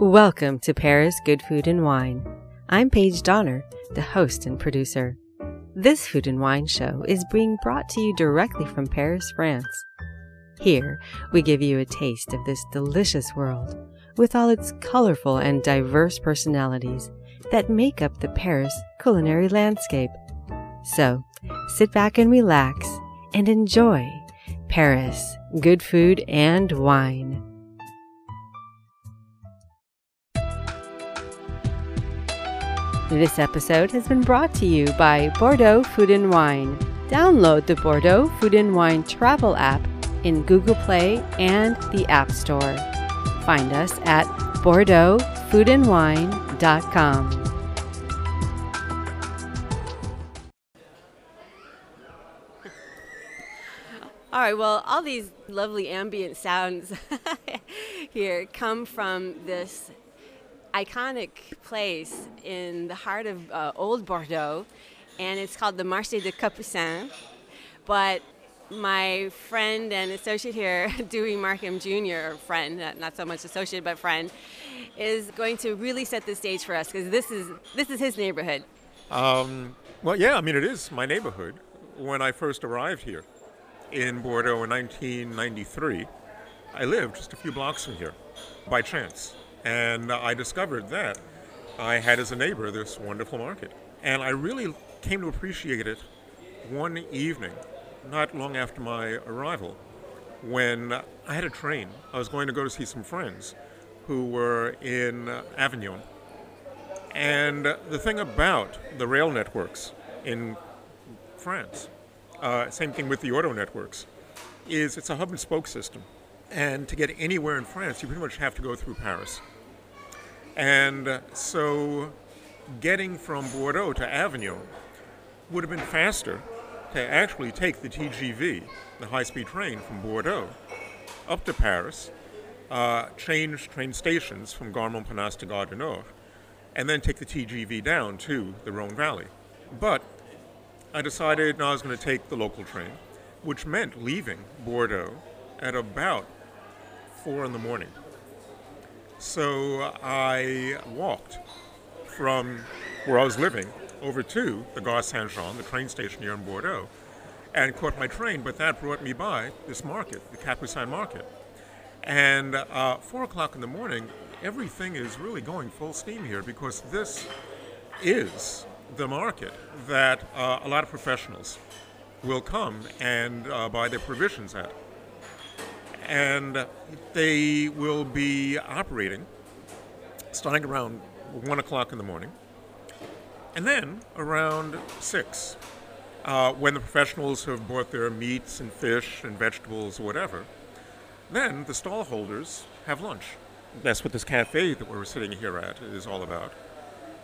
Welcome to Paris Good Food and Wine. I'm Paige Donner, the host and producer. This food and wine show is being brought to you directly from Paris, France. Here, we give you a taste of this delicious world with all its colorful and diverse personalities that make up the Paris culinary landscape. So, sit back and relax and enjoy Paris good food and wine. This episode has been brought to you by Bordeaux Food and Wine. Download the Bordeaux Food and Wine travel app in Google Play and the App Store. Find us at bordeauxfoodandwine.com. All right, well, all these lovely ambient sounds here come from this iconic place in the heart of uh, old Bordeaux, and it's called the Marché de Capucins. But my friend and associate here, Dewey Markham Jr., friend, not so much associate, but friend, is going to really set the stage for us because this is this is his neighborhood. Um, well, yeah, I mean it is my neighborhood. When I first arrived here in Bordeaux in 1993, I lived just a few blocks from here by chance. And I discovered that I had as a neighbor this wonderful market. And I really came to appreciate it one evening, not long after my arrival, when I had a train. I was going to go to see some friends who were in Avignon. And the thing about the rail networks in France, uh, same thing with the auto networks, is it's a hub and spoke system. And to get anywhere in France, you pretty much have to go through Paris. And so getting from Bordeaux to Avignon would have been faster to actually take the TGV, the high speed train from Bordeaux, up to Paris, uh, change train stations from Gare Montparnasse to Gare du Nord, and then take the TGV down to the Rhone Valley. But I decided no, I was going to take the local train, which meant leaving Bordeaux at about four in the morning. So I walked from where I was living over to the Gare Saint Jean, the train station here in Bordeaux, and caught my train, but that brought me by this market, the Capucin Market. And uh, four o'clock in the morning, everything is really going full steam here because this is the market that uh, a lot of professionals will come and uh, buy their provisions at and they will be operating starting around one o'clock in the morning, and then around six, uh, when the professionals have bought their meats and fish and vegetables or whatever, then the stall holders have lunch. That's what this cafe that we're sitting here at is all about.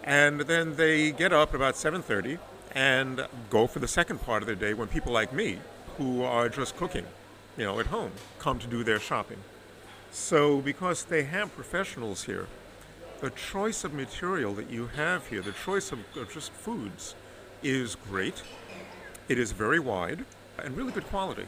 And then they get up about 7:30 and go for the second part of their day when people like me, who are just cooking you know, at home, come to do their shopping. So, because they have professionals here, the choice of material that you have here, the choice of, just foods, is great. It is very wide and really good quality.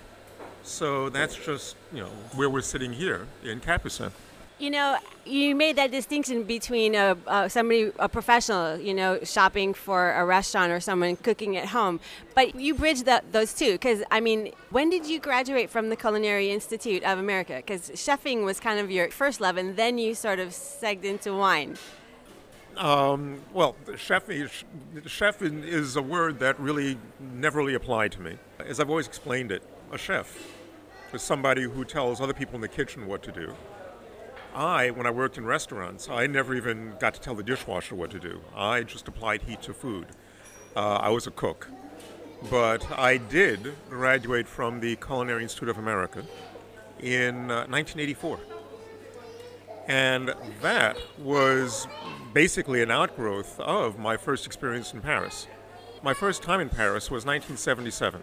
So that's just you know where we're sitting here in Capucin. You know, you made that distinction between a, uh, somebody, a professional, you know, shopping for a restaurant or someone cooking at home. But you bridge those two. Because, I mean, when did you graduate from the Culinary Institute of America? Because chefing was kind of your first love, and then you sort of segged into wine. Um, well, chef, chef is a word that really never really applied to me. As I've always explained it, a chef is somebody who tells other people in the kitchen what to do I, when I worked in restaurants, I never even got to tell the dishwasher what to do. I just applied heat to food. Uh, I was a cook. But I did graduate from the Culinary Institute of America in uh, 1984. And that was basically an outgrowth of my first experience in Paris. My first time in Paris was 1977.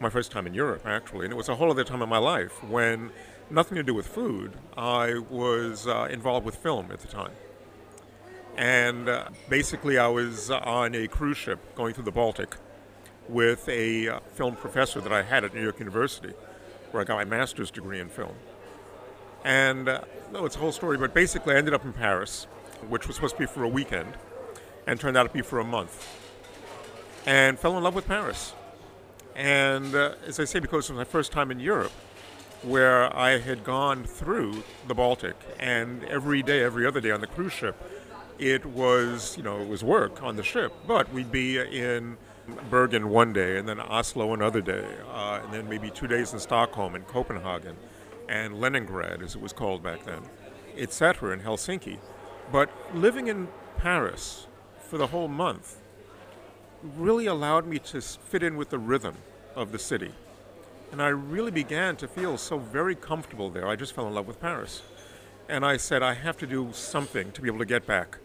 My first time in Europe, actually. And it was a whole other time in my life when nothing to do with food. I was uh, involved with film at the time. And uh, basically, I was on a cruise ship going through the Baltic with a uh, film professor that I had at New York University, where I got my master's degree in film. And uh, no, it's a whole story, but basically, I ended up in Paris, which was supposed to be for a weekend, and turned out to be for a month. And fell in love with Paris. And uh, as I say, because it was my first time in Europe, where I had gone through the Baltic, and every day, every other day on the cruise ship, it was, you know, it was work on the ship, but we'd be in Bergen one day, and then Oslo another day, uh, and then maybe two days in Stockholm and Copenhagen, and Leningrad, as it was called back then, etc., in Helsinki. But living in Paris for the whole month really allowed me to fit in with the rhythm of the city. And I really began to feel so very comfortable there. I just fell in love with Paris. And I said, I have to do something to be able to get back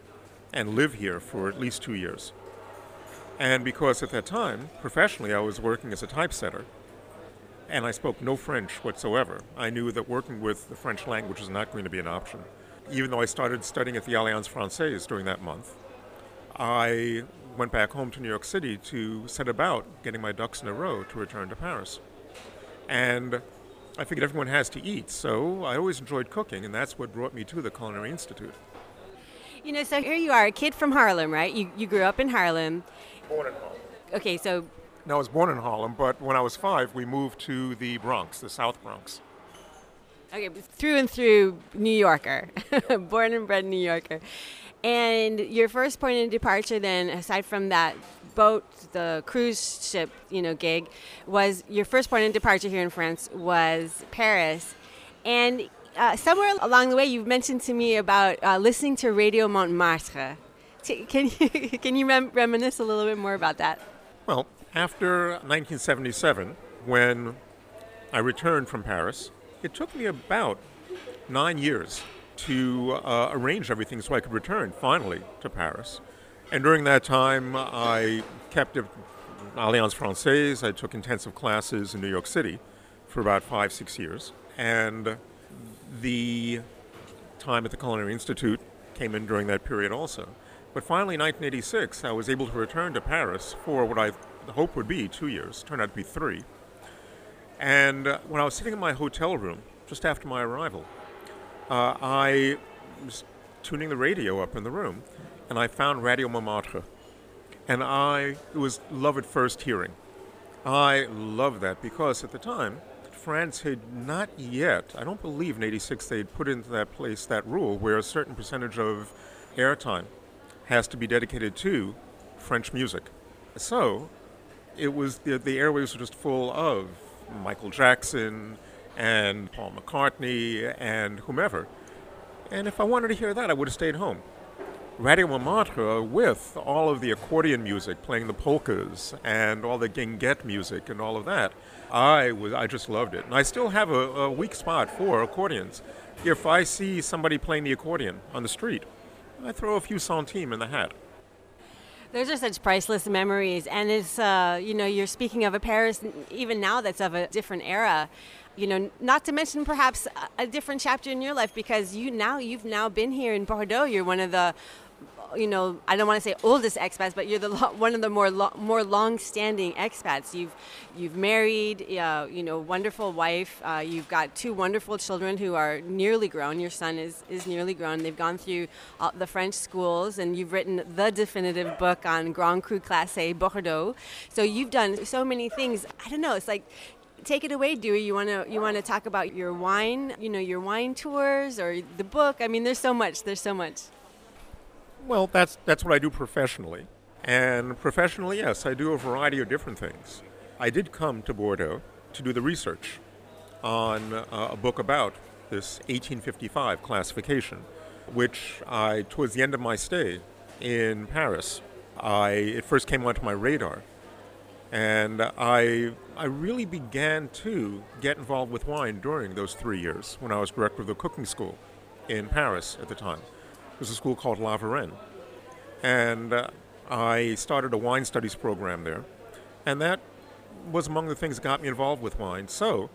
and live here for at least two years. And because at that time, professionally, I was working as a typesetter, and I spoke no French whatsoever, I knew that working with the French language was not going to be an option. Even though I started studying at the Alliance Francaise during that month, I went back home to New York City to set about getting my ducks in a row to return to Paris. And I figured everyone has to eat, so I always enjoyed cooking, and that's what brought me to the Culinary Institute. You know, so here you are, a kid from Harlem, right? You, you grew up in Harlem. Born in Harlem. Okay, so. No, I was born in Harlem, but when I was five, we moved to the Bronx, the South Bronx. Okay, through and through New Yorker, born and bred New Yorker. And your first point of departure, then, aside from that boat, the cruise ship, you know, gig, was your first point of departure here in France was Paris. And uh, somewhere along the way, you've mentioned to me about uh, listening to Radio Montmartre. Can you, can you rem- reminisce a little bit more about that? Well, after 1977, when I returned from Paris, it took me about nine years to uh, arrange everything so I could return finally to Paris. And during that time, I kept at Alliance Francaise. I took intensive classes in New York City for about five, six years. And the time at the Culinary Institute came in during that period also. But finally, in 1986, I was able to return to Paris for what I hoped would be two years. Turned out to be three. And when I was sitting in my hotel room just after my arrival, uh, I was tuning the radio up in the room, and I found Radio Montmartre. And I, it was love at first hearing. I loved that because at the time, France had not yet, I don't believe in 86, they had put into that place that rule where a certain percentage of airtime has to be dedicated to French music. So it was, the, the airwaves were just full of Michael Jackson and Paul McCartney and whomever. And if I wanted to hear that, I would have stayed home. Radio Montmartre with all of the accordion music, playing the polkas and all the guinguette music and all of that. I was I just loved it, and I still have a, a weak spot for accordions. If I see somebody playing the accordion on the street, I throw a few centimes in the hat. Those are such priceless memories, and it's uh, you know you're speaking of a Paris even now that's of a different era you know not to mention perhaps a different chapter in your life because you now you've now been here in bordeaux you're one of the you know, I don't want to say oldest expats, but you're the one of the more lo- more long-standing expats. You've you've married, uh, you know, wonderful wife. Uh, you've got two wonderful children who are nearly grown. Your son is is nearly grown. They've gone through uh, the French schools, and you've written the definitive book on Grand Cru Classé Bordeaux. So you've done so many things. I don't know. It's like take it away dewey you want to you want to talk about your wine you know your wine tours or the book i mean there's so much there's so much well, that's that's what I do professionally, and professionally, yes, I do a variety of different things. I did come to Bordeaux to do the research on uh, a book about this 1855 classification, which I, towards the end of my stay in Paris, I it first came onto my radar, and I I really began to get involved with wine during those three years when I was director of the cooking school in Paris at the time was a school called La Varenne. And uh, I started a wine studies program there. And that was among the things that got me involved with wine. So,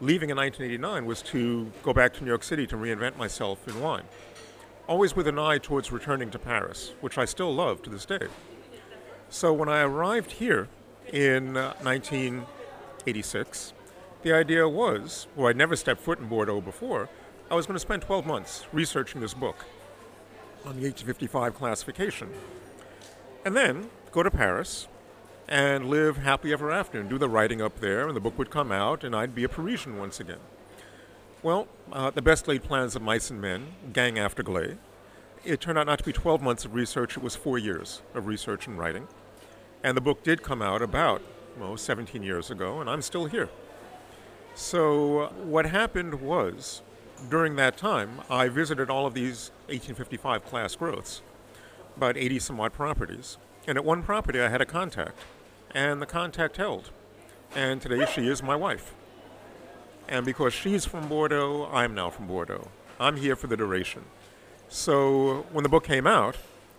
leaving in 1989 was to go back to New York City to reinvent myself in wine. Always with an eye towards returning to Paris, which I still love to this day. So, when I arrived here in uh, 1986, the idea was well, I'd never stepped foot in Bordeaux before, I was going to spend 12 months researching this book on the 1855 classification, and then go to Paris and live happy ever after and do the writing up there, and the book would come out, and I'd be a Parisian once again. Well, uh, the best laid plans of mice and men, gang after Gley. It turned out not to be 12 months of research, it was four years of research and writing. And the book did come out about, well, 17 years ago, and I'm still here. So, what happened was, during that time, I visited all of these 1855 class growths, about 80 some odd properties. And at one property, I had a contact and the contact held. And today she is my wife. And because she's from Bordeaux, I'm now from Bordeaux. I'm here for the duration. So when the book came out,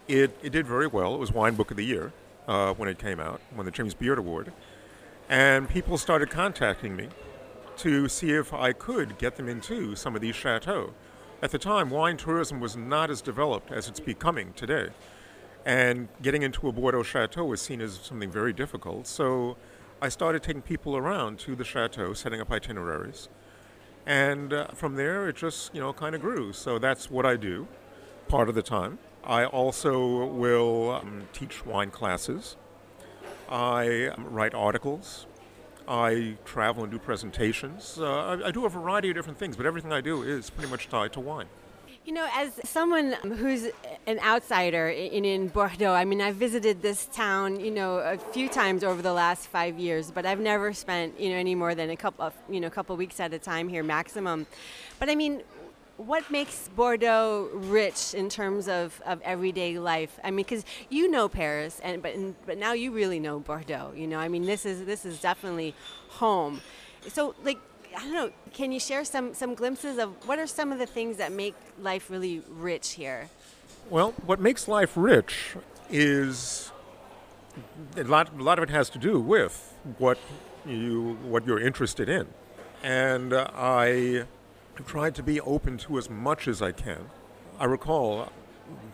it, it did very well. It was Wine Book of the Year uh, when it came out, won the James Beard Award. And people started contacting me to see if I could get them into some of these chateaux. At the time, wine tourism was not as developed as it's becoming today. And getting into a Bordeaux chateau was seen as something very difficult. So I started taking people around to the chateau, setting up itineraries. And uh, from there, it just, you know, kind of grew. So that's what I do part of the time. I also will um, teach wine classes. I um, write articles. I travel and do presentations. Uh, I, I do a variety of different things, but everything I do is pretty much tied to wine. You know, as someone who's an outsider in, in Bordeaux, I mean, I've visited this town, you know, a few times over the last five years, but I've never spent, you know, any more than a couple of, you know, a couple of weeks at a time here maximum. But I mean, what makes Bordeaux rich in terms of, of everyday life? I mean, because you know Paris, and but but now you really know Bordeaux. You know, I mean, this is this is definitely home. So, like, I don't know. Can you share some some glimpses of what are some of the things that make life really rich here? Well, what makes life rich is a lot. A lot of it has to do with what you what you're interested in, and uh, I tried to be open to as much as I can. I recall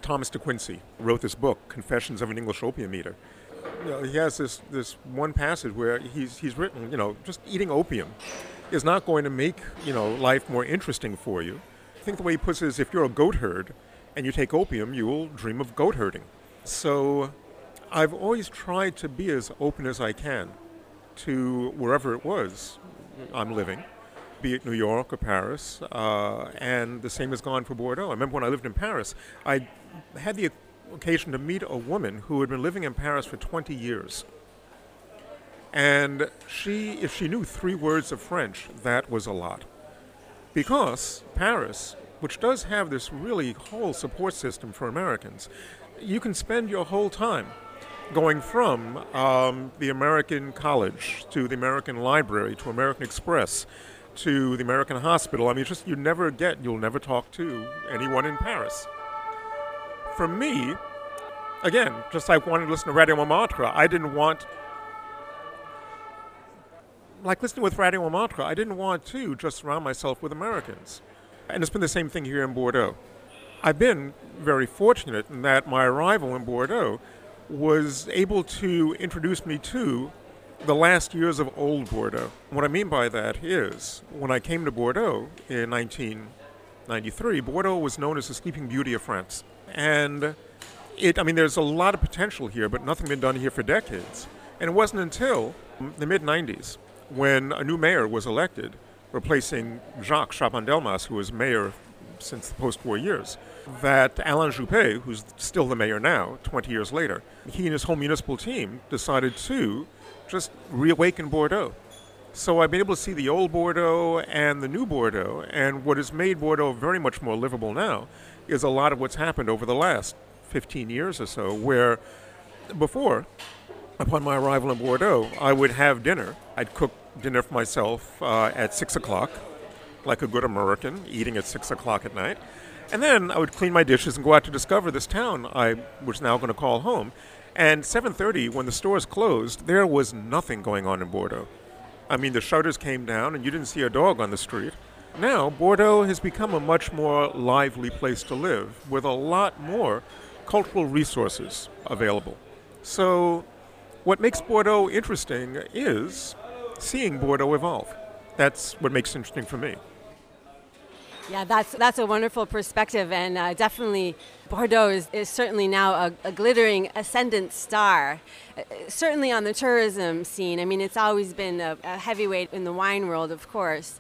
Thomas De Quincey wrote this book, Confessions of an English Opium Eater. You know, he has this, this one passage where he's, he's written, you know, just eating opium is not going to make you know life more interesting for you. I think the way he puts it is, if you're a goat herd and you take opium, you will dream of goat herding. So, I've always tried to be as open as I can to wherever it was I'm living, be it New York or Paris, uh, and the same has gone for Bordeaux. I remember when I lived in Paris, I had the occasion to meet a woman who had been living in Paris for 20 years. And she, if she knew three words of French, that was a lot. Because Paris, which does have this really whole support system for Americans, you can spend your whole time going from um, the American College to the American Library to American Express to the American Hospital. I mean, just you never get, you'll never talk to anyone in Paris. For me, again, just like wanting to listen to Radio Montmartre, I didn't want like listening with Radio Montmartre, I didn't want to just surround myself with Americans. And it's been the same thing here in Bordeaux. I've been very fortunate in that my arrival in Bordeaux was able to introduce me to the last years of old Bordeaux. What I mean by that is, when I came to Bordeaux in 1993, Bordeaux was known as the Sleeping Beauty of France. And it, I mean, there's a lot of potential here, but nothing been done here for decades. And it wasn't until the mid 90s when a new mayor was elected, replacing Jacques Chaban-Delmas, who was mayor since the post-war years, that Alain Juppé, who's still the mayor now, 20 years later, he and his whole municipal team decided to just reawaken Bordeaux. So I've been able to see the old Bordeaux and the new Bordeaux, and what has made Bordeaux very much more livable now is a lot of what's happened over the last 15 years or so, where before upon my arrival in Bordeaux, I would have dinner. I'd cook dinner for myself uh, at 6 o'clock, like a good American, eating at 6 o'clock at night. And then I would clean my dishes and go out to discover this town I was now going to call home. And 7:30, when the stores closed, there was nothing going on in Bordeaux. I mean, the shutters came down, and you didn't see a dog on the street. Now, Bordeaux has become a much more lively place to live, with a lot more cultural resources available. So what makes Bordeaux interesting is seeing Bordeaux evolve. That's what makes it interesting for me. Yeah, that's that's a wonderful perspective, and uh, definitely Bordeaux is, is certainly now a, a, glittering ascendant star. Uh, certainly on the tourism scene. I mean, it's always been a, a heavyweight in the wine world, of course.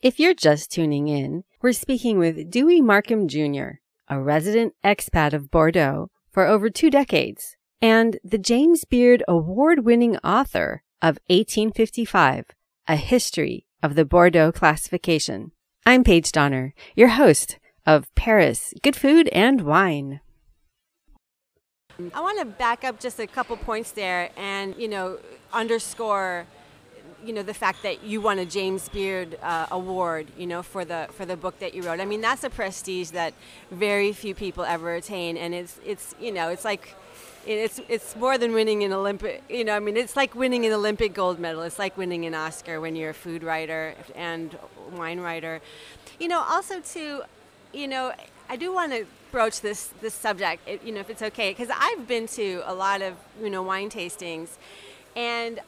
If you're just tuning in, we're speaking with Dewey Markham Jr., a resident expat of Bordeaux for over two decades, and the James Beard award winning author of 1855, A History of the Bordeaux Classification. I'm Paige Donner, your host of Paris Good Food and Wine. I want to back up just a couple points there and, you know, underscore you know the fact that you won a James Beard uh, award, you know, for the for the book that you wrote. I mean, that's a prestige that very few people ever attain, and it's it's you know it's like it's it's more than winning an Olympic. You know, I mean, it's like winning an Olympic gold medal. It's like winning an Oscar when you're a food writer and wine writer. You know, also too, you know, I do want to broach this this subject. You know, if it's okay, because I've been to a lot of you know wine tastings, and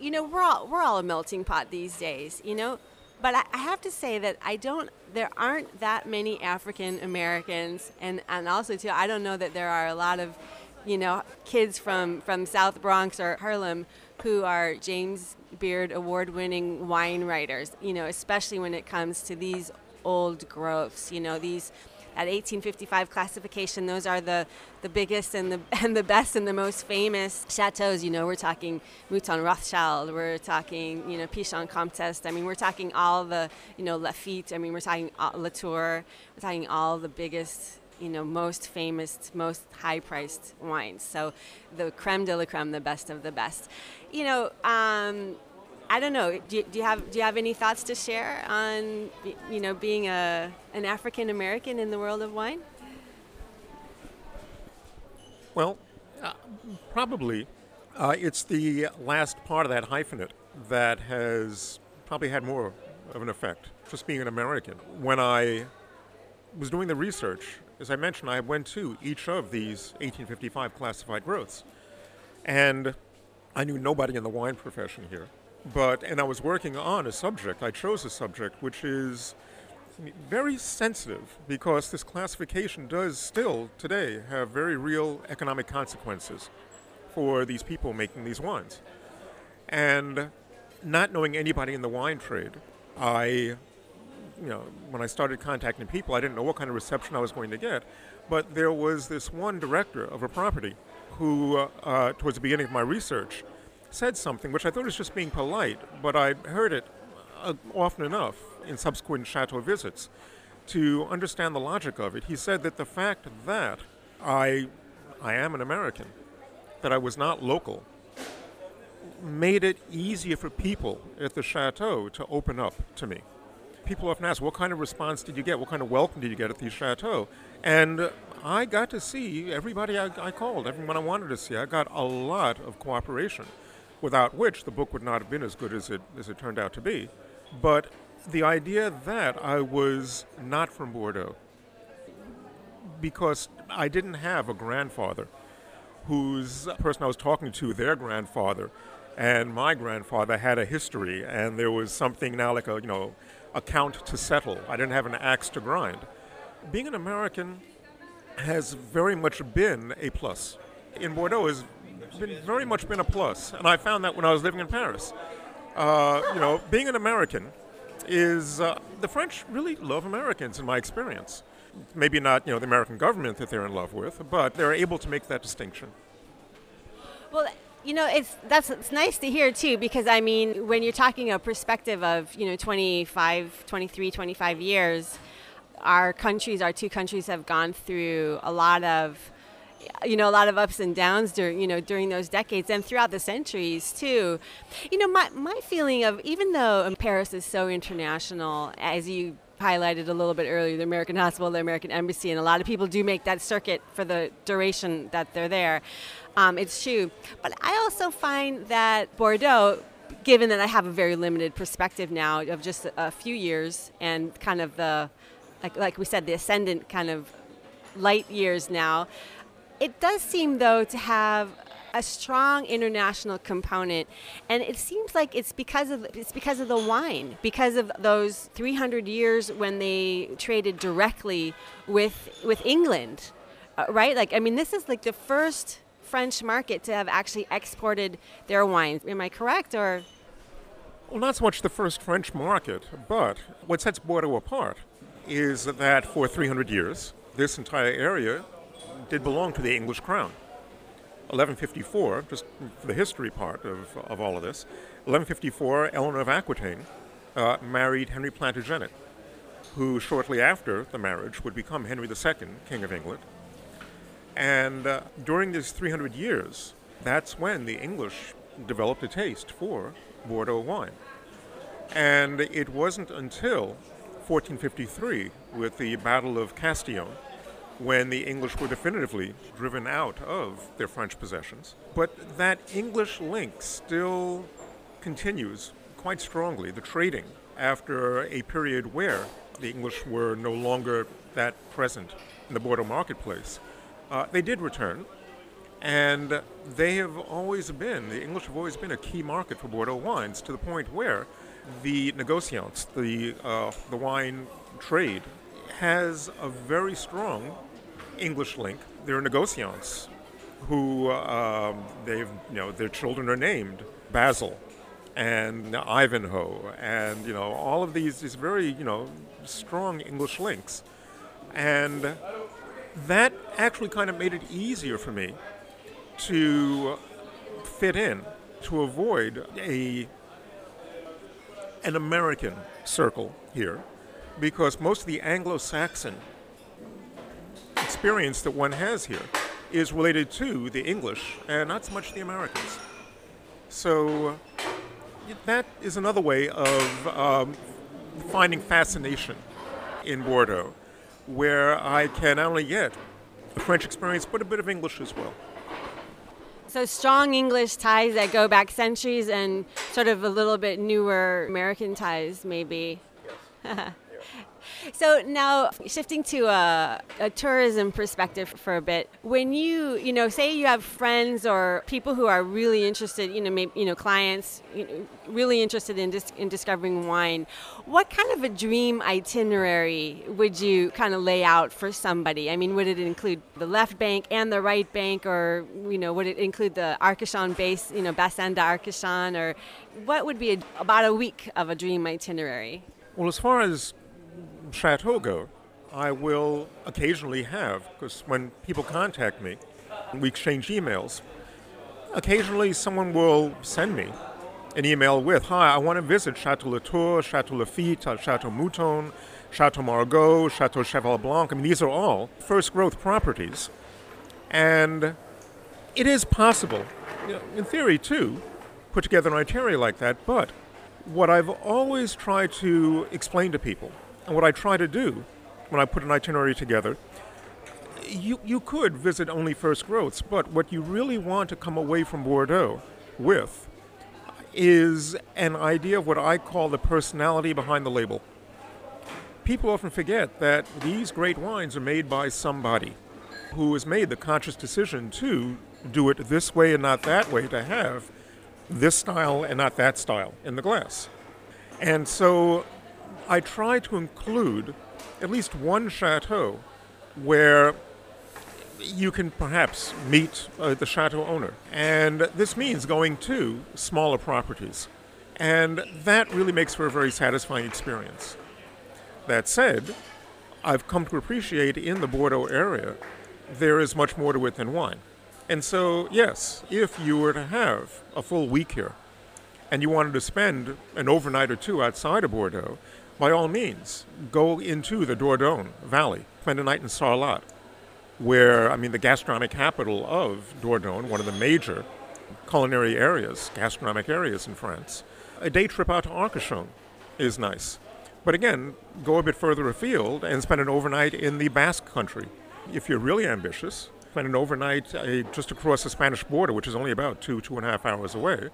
you know we're all we're all a melting pot these days. You know, but I, have to say that I don't. There aren't that many African Americans, and and also too, I don't know that there are a lot of you know, kids from, from South Bronx or Harlem who are James Beard award winning wine writers, you know, especially when it comes to these old growths, you know, these at 1855 classification, those are the, the biggest and the, and the best and the most famous chateaus. You know, we're talking Mouton Rothschild, we're talking, you know, Pichon Comtesse. I mean, we're talking all the, you know, Lafite I mean, we're talking uh, Latour. We're talking all the biggest you know most famous, most high-priced wines. So the creme de la creme, the best of the best. You know, um, I don't know. Do you, do you, have do you have any thoughts to share on you know being a an African American in the world of wine? Well, uh, probably. Uh, it's the last part of that hyphenate that has probably had more of an effect. Just being an American. When I was doing the research as I mentioned, I went to each of these 1855 classified growths. And I knew nobody in the wine profession here. But, and I was working on a subject, I chose a subject which is very sensitive because this classification does still today have very real economic consequences for these people making these wines. And not knowing anybody in the wine trade, I you know, when I started contacting people, I didn't know what kind of reception I was going to get. But there was this one director of a property who, uh, uh, towards the beginning of my research, said something which I thought was just being polite, but I heard it uh, often enough in subsequent chateau visits to understand the logic of it. He said that the fact that I, I am an American, that I was not local, made it easier for people at the chateau to open up to me people often ask, what kind of response did you get? What kind of welcome did you get at the chateau? And I got to see everybody I, I called, everyone I wanted to see. I got a lot of cooperation, without which the book would not have been as good as it, as it turned out to be. But the idea that I was not from Bordeaux, because I didn't have a grandfather whose person I was talking to, their grandfather, and my grandfather had a history, and there was something now like a, you know, account to settle. I didn't have an axe to grind. Being an American has very much been a plus. In Bordeaux has been very much been a plus, and I found that when I was living in Paris. Uh, you know, being an American is uh, the French really love Americans in my experience. Maybe not, you know, the American government that they're in love with, but they're able to make that distinction. Well, you know, it's that's it's nice to hear too because I mean, when you're talking a perspective of, you know, 25, 23, 25 years, our countries, our two countries have gone through a lot of you know a lot of ups and downs during you know during those decades and throughout the centuries too. You know my, my feeling of even though paris is so international as you highlighted a little bit earlier the american hospital the american embassy and a lot of people do make that circuit for the duration that they're there um, it's true. But I also find that Bordeaux, given that I have a very limited perspective now of just a few years and kind of the, like, like we said, the ascendant kind of light years now, it does seem though to have a strong international component, and it seems like it's because of it's because of the wine, because of those 300 years when they traded directly with with England, uh, right? Like, I mean, this is like the first French market to have actually exported their wines. Am I correct, or? Well, not so much the first French market, but what sets Bordeaux apart is that for 300 years, this entire area did belong to the English crown. 1154, just for the history part of, of all of this, 1154, Eleanor of Aquitaine uh, married Henry Plantagenet, who shortly after the marriage would become Henry II, King of England. And uh, during these 300 years, that's when the English developed a taste for Bordeaux wine. And it wasn't until 1453, with the Battle of Castillon, when the English were definitively driven out of their French possessions. But that English link still continues quite strongly, the trading, after a period where the English were no longer that present in the Bordeaux marketplace. Uh, they did return, and they have always been, the English have always been a key market for Bordeaux wines to the point where the negociants, the, uh, the wine trade, has a very strong English link. There are negociants who um, they've, you know, their children are named Basil and Ivanhoe, and you know all of these these very you know strong English links, and that actually kind of made it easier for me to fit in, to avoid a an American circle here, because most of the Anglo-Saxon experience that one has here is related to the English and not so much the Americans. So that is another way of um, finding fascination in Bordeaux, where I can not only get the French experience but a bit of English as well. So strong English ties that go back centuries and sort of a little bit newer American ties, maybe. Yes. So now shifting to a, a, tourism perspective for a bit, when you you know say you have friends or people who are really interested, you know maybe you know clients you know, really interested in dis- in discovering wine, what kind of a dream itinerary would you kind of lay out for somebody? I mean, would it include the left bank and the right bank, or you know would it include the Arcachon base, you know Bassin d'Arcachon, or what would be a, about a week of a dream itinerary? Well, as far as chateau go, I will occasionally have, because when people contact me, and we exchange emails. Occasionally, someone will send me an email with, Hi, I want to visit Chateau Latour, Chateau Lafite, uh, Chateau Mouton, Chateau Margaux, Chateau Cheval Blanc. I mean, these are all first growth properties. And it is possible, in theory, too, put together an itinerary like that. But what I've always tried to explain to people and what I try to do when I put an itinerary together, you, you could visit only first growths, but what you really want to come away from Bordeaux with is an idea of what I call the personality behind the label. People often forget that these great wines are made by somebody who has made the conscious decision to do it this way and not that way, to have this style and not that style in the glass. And so I try to include at least one chateau where you can perhaps meet uh, the chateau owner. And this means going to smaller properties. And that really makes for a very satisfying experience. That said, I've come to appreciate in the Bordeaux area there is much more to it than wine. And so, yes, if you were to have a full week here and you wanted to spend an overnight or two outside of Bordeaux, by all means, go into the Dordogne Valley, spend a night in Sarlat, where, I mean, the gastronomic capital of Dordogne, one of the major culinary areas, gastronomic areas in France. A day trip out to Arcachon is nice. But again, go a bit further afield and spend an overnight in the Basque country. If you're really ambitious, spend an overnight uh, just across the Spanish border, which is only about two, two and a half hours away,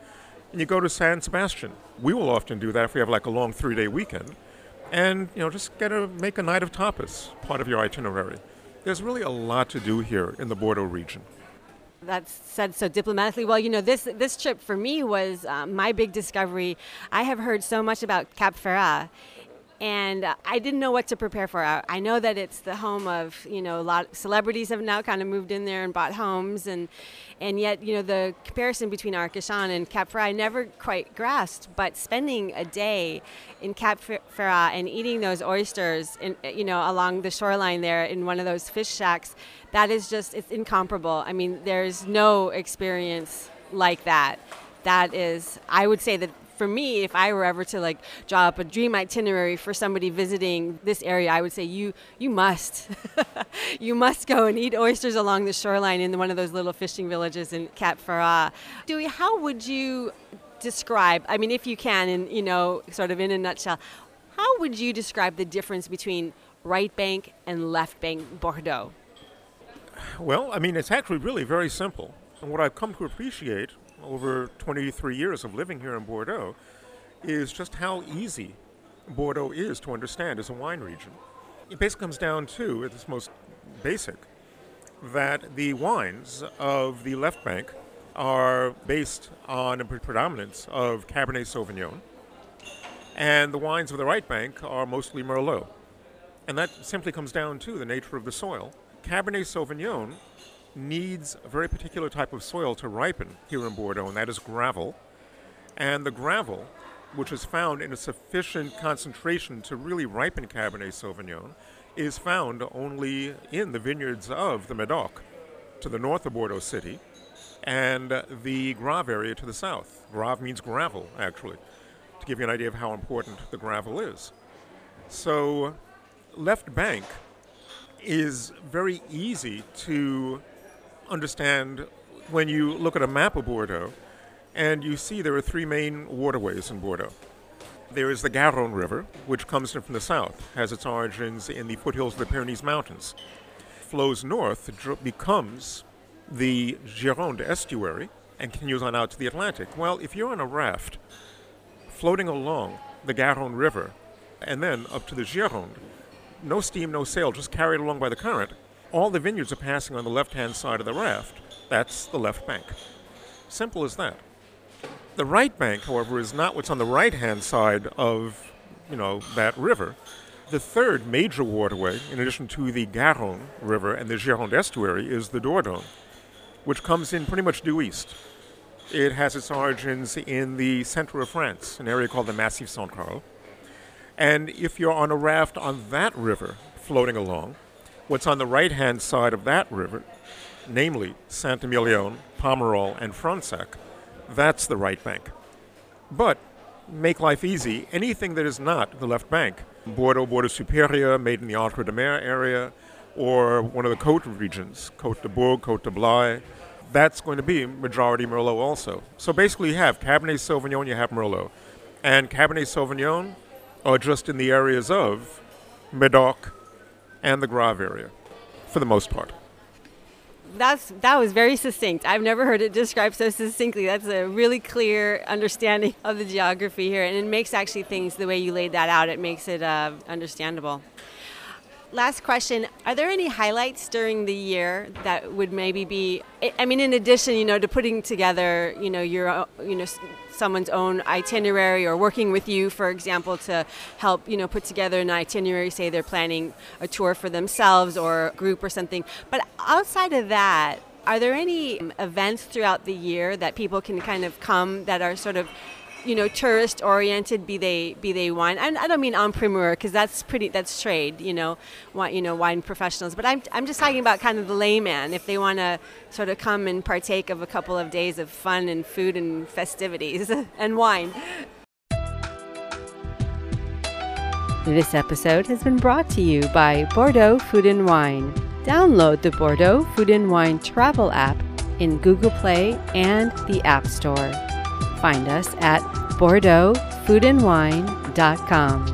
and you go to San Sebastian. We will often do that if we have like a long three day weekend and you know just get to make a night of tapas part of your itinerary. There's really a lot to do here in the Bordeaux region. That's said so diplomatically. Well, you know, this this trip for me was um, my big discovery. I have heard so much about Cap Ferret, and uh, I didn't know what to prepare for. I, I, know that it's the home of you know a lot of celebrities have now kind of moved in there and bought homes, and and yet you know the comparison between Arcachon and Cap Ferret I never quite grasped. But spending a day in Cap Ferret and eating those oysters, in, you know, along the shoreline there in one of those fish shacks, that is just it's incomparable. I mean, there's no experience like that. That is, I would say that for me, if I were ever to like draw up a dream itinerary for somebody visiting this area, I would say you you must you must go and eat oysters along the shoreline in one of those little fishing villages in Cap Ferret. Dewey, how would you describe? I mean, if you can, and you know, sort of in a nutshell, how would you describe the difference between right bank and left bank Bordeaux? Well, I mean, it's actually really very simple. And what I've come to appreciate over 23 years of living here in Bordeaux is just how easy Bordeaux is to understand as a wine region. It basically comes down to, at its most basic, that the wines of the left bank are based on a predominance of Cabernet Sauvignon, and the wines of the right bank are mostly Merlot. And that simply comes down to the nature of the soil. Cabernet Sauvignon needs a very particular type of soil to ripen here in Bordeaux, and that is gravel. And the gravel, which is found in a sufficient concentration to really ripen Cabernet Sauvignon, is found only in the vineyards of the Medoc to the north of Bordeaux City and the Graves area to the south. Graves means gravel, actually, to give you an idea of how important the gravel is. So, left bank is very easy to understand when you look at a map of Bordeaux and you see there are three main waterways in Bordeaux. There is the Garonne River, which comes in from the south, has its origins in the foothills of the Pyrenees Mountains, flows north, becomes the Gironde estuary, and continues on out to the Atlantic. Well, if you're on a raft floating along the Garonne River and then up to the Gironde, no steam, no sail, just carried along by the current, all the vineyards are passing on the left hand side of the raft. That's the left bank. Simple as that. The right bank, however, is not what's on the right hand side of, you know, that river. The third major waterway, in addition to the Garonne River and the Gironde estuary, is the Dordogne, which comes in pretty much due east. It has its origins in the center of France, an area called the Massif Central. And if you're on a raft on that river floating along, what's on the right hand side of that river, namely Saint Emilion, Pomerol, and Fronsac, that's the right bank. But make life easy, anything that is not the left bank, Bordeaux, Bordeaux Superior, made in the Entre-Deux-Mers area, or one of the Côte regions, Côte de Bourg, Côte de Blaye, that's going to be majority Merlot also. So basically, you have Cabernet Sauvignon, you have Merlot. And Cabernet Sauvignon are just in the areas of Medoc, and the Graves area, for the most part. That's that was very succinct. I've never heard it described so succinctly. That's a really clear understanding of the geography here, and it makes actually things the way you laid that out. It makes it uh, understandable. Last question: Are there any highlights during the year that would maybe be? I mean, in addition, you know, to putting together, you know, your, you know, someone's own itinerary or working with you, for example, to help you know put together an itinerary. Say they're planning a tour for themselves or a group or something. But outside of that, are there any events throughout the year that people can kind of come that are sort of you know tourist oriented be they be they wine and I don't mean en primeur because that's pretty that's trade you know want you know wine professionals but I'm, I'm just talking about kind of the layman if they want to sort of come and partake of a couple of days of fun and food and festivities and wine This episode has been brought to you by Bordeaux Food and Wine. Download the Bordeaux Food and Wine travel app in Google Play and the App Store. Find us at BordeauxFoodAndWine.com.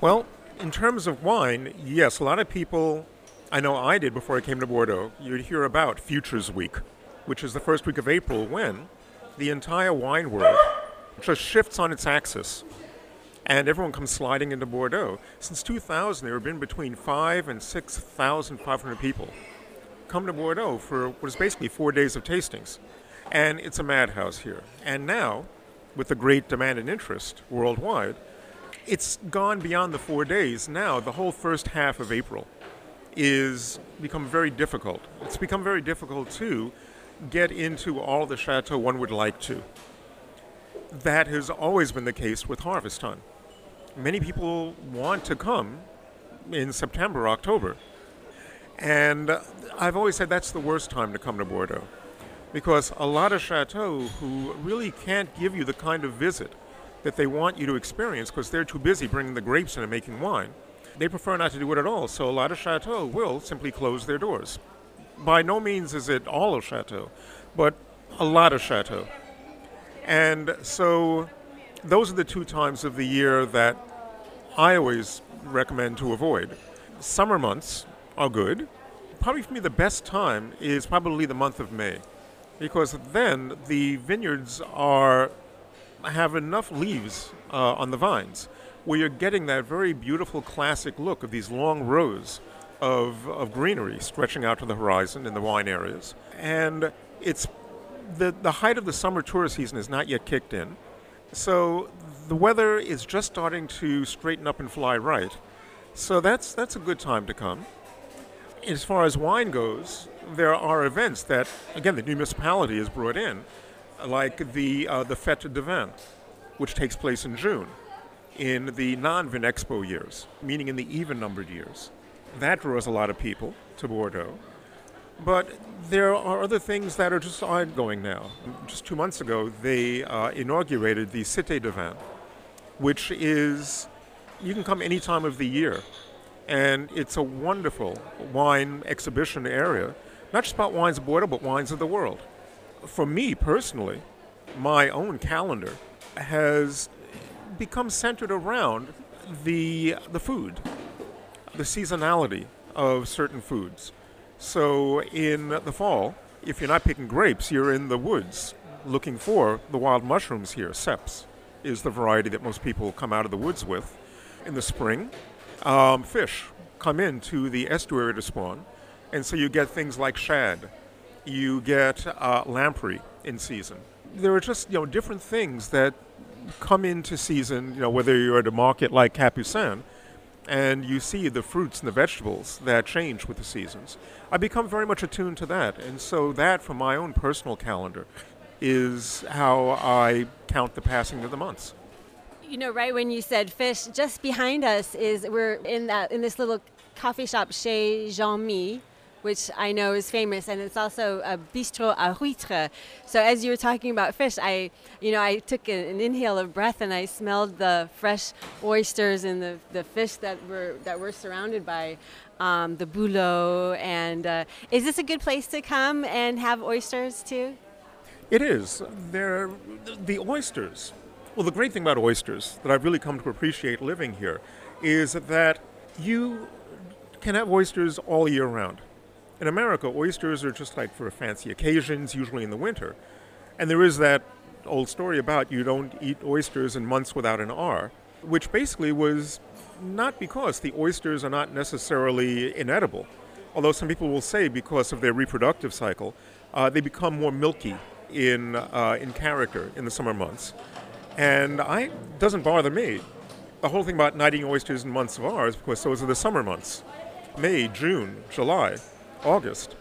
Well, in terms of wine, yes, a lot of people, I know I did before I came to Bordeaux, you'd hear about Futures Week, which is the first week of April when the entire wine world just shifts on its axis and everyone comes sliding into Bordeaux. Since 2000, there have been between five and 6,500 people come to Bordeaux for what is basically four days of tastings. And it's a madhouse here. And now, with the great demand and interest worldwide, it's gone beyond the four days. Now, the whole first half of April is become very difficult. It's become very difficult to get into all the chateau one would like to. That has always been the case with harvest time. Many people want to come in September, October. And I've always said that's the worst time to come to Bordeaux because a lot of chateaux who really can't give you the kind of visit that they want you to experience because they're too busy bringing the grapes in and making wine, they prefer not to do it at all. So a lot of chateaux will simply close their doors. By no means is it all of chateau, but a lot of chateau. And so those are the two times of the year that I always recommend to avoid. Summer months are good. Probably for me, the best time is probably the month of May because then the vineyards are have enough leaves uh, on the vines where you're getting that very beautiful classic look of these long rows of, of greenery stretching out to the horizon in the wine areas. And it's the, the height of the summer tourist season is not yet kicked in. So the weather is just starting to straighten up and fly right. So that's, that's a good time to come. As far as wine goes, there are events that, again, the municipality has brought in, like the, uh, the Fête de Vin, which takes place in June in the non Vinexpo years, meaning in the even numbered years. That draws a lot of people to Bordeaux. But there are other things that are just ongoing now. Just two months ago, they uh, inaugurated the Cité de Vin, which is, you can come any time of the year. And it's a wonderful wine exhibition area, not just about wines of Bordeaux, but wines of the world. For me personally, my own calendar has become centered around the, the food, the seasonality of certain foods. So in the fall, if you're not picking grapes, you're in the woods looking for the wild mushrooms here. Ceps is the variety that most people come out of the woods with. In the spring, um, fish come into the estuary to spawn, and so you get things like shad. You get uh, lamprey in season. There are just you know different things that come into season. You know whether you're at a market like Capucin, and you see the fruits and the vegetables that change with the seasons. I become very much attuned to that, and so that, from my own personal calendar, is how I count the passing of the months. You know, right when you said fish, just behind us is we're in that in this little coffee shop chez Jean Mi, which I know is famous, and it's also a bistro à huître. So as you were talking about fish, I, you know, I took an, an, inhale of breath and I smelled the fresh oysters and the, the fish that we're that we're surrounded by, um, the bouleau. And uh, is this a good place to come and have oysters too? It is. They're the oysters. Well, the great thing about oysters that I've really come to appreciate living here is that you can have oysters all year round. In America, oysters are just like for fancy occasions, usually in the winter. And there is that old story about you don't eat oysters in months without an R, which basically was not because the oysters are not necessarily inedible, although some people will say because of their reproductive cycle, uh, they become more milky in, uh, in character in the summer months. And I doesn't bother me. The whole thing about not eating oysters in months of ours, because those are the summer months May, June, July. August,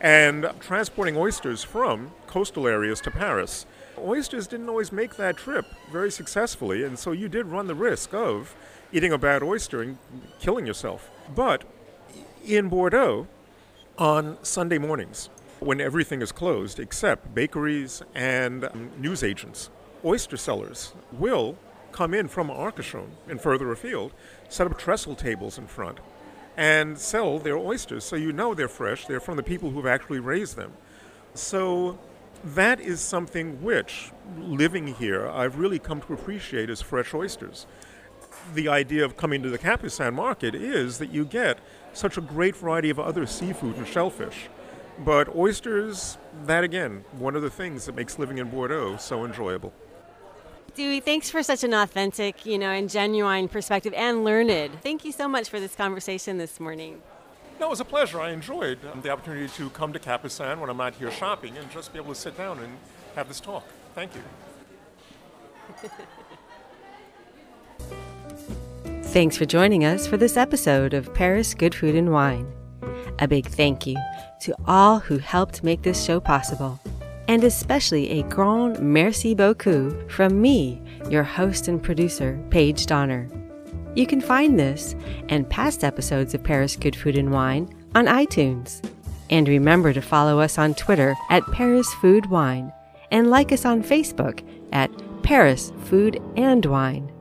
and transporting oysters from coastal areas to Paris. Oysters didn't always make that trip very successfully, and so you did run the risk of eating a bad oyster and killing yourself. But in Bordeaux, on Sunday mornings, when everything is closed except bakeries and um, newsagents, oyster sellers will come in from Arcachon and further afield, set up trestle tables in front, and sell their oysters. So you know they're fresh, they're from the people who've actually raised them. So that is something which, living here, I've really come to appreciate as fresh oysters. The idea of coming to the Capucin market is that you get such a great variety of other seafood and shellfish. But oysters, that again, one of the things that makes living in Bordeaux so enjoyable. Dewey, thanks for such an authentic, you know, and genuine perspective and learned. Thank you so much for this conversation this morning. No, it was a pleasure. I enjoyed um, the opportunity to come to Capucin when I'm not here shopping and just be able to sit down and have this talk. Thank you. Thanks for joining us for this episode of Paris Good Food and Wine. A big thank you to all who helped make this show possible, and especially a grand merci beaucoup from me, your host and producer, Paige Donner. You can find this and past episodes of Paris Good Food and Wine on iTunes. And remember to follow us on Twitter at Paris Food Wine and like us on Facebook at Paris Food and Wine.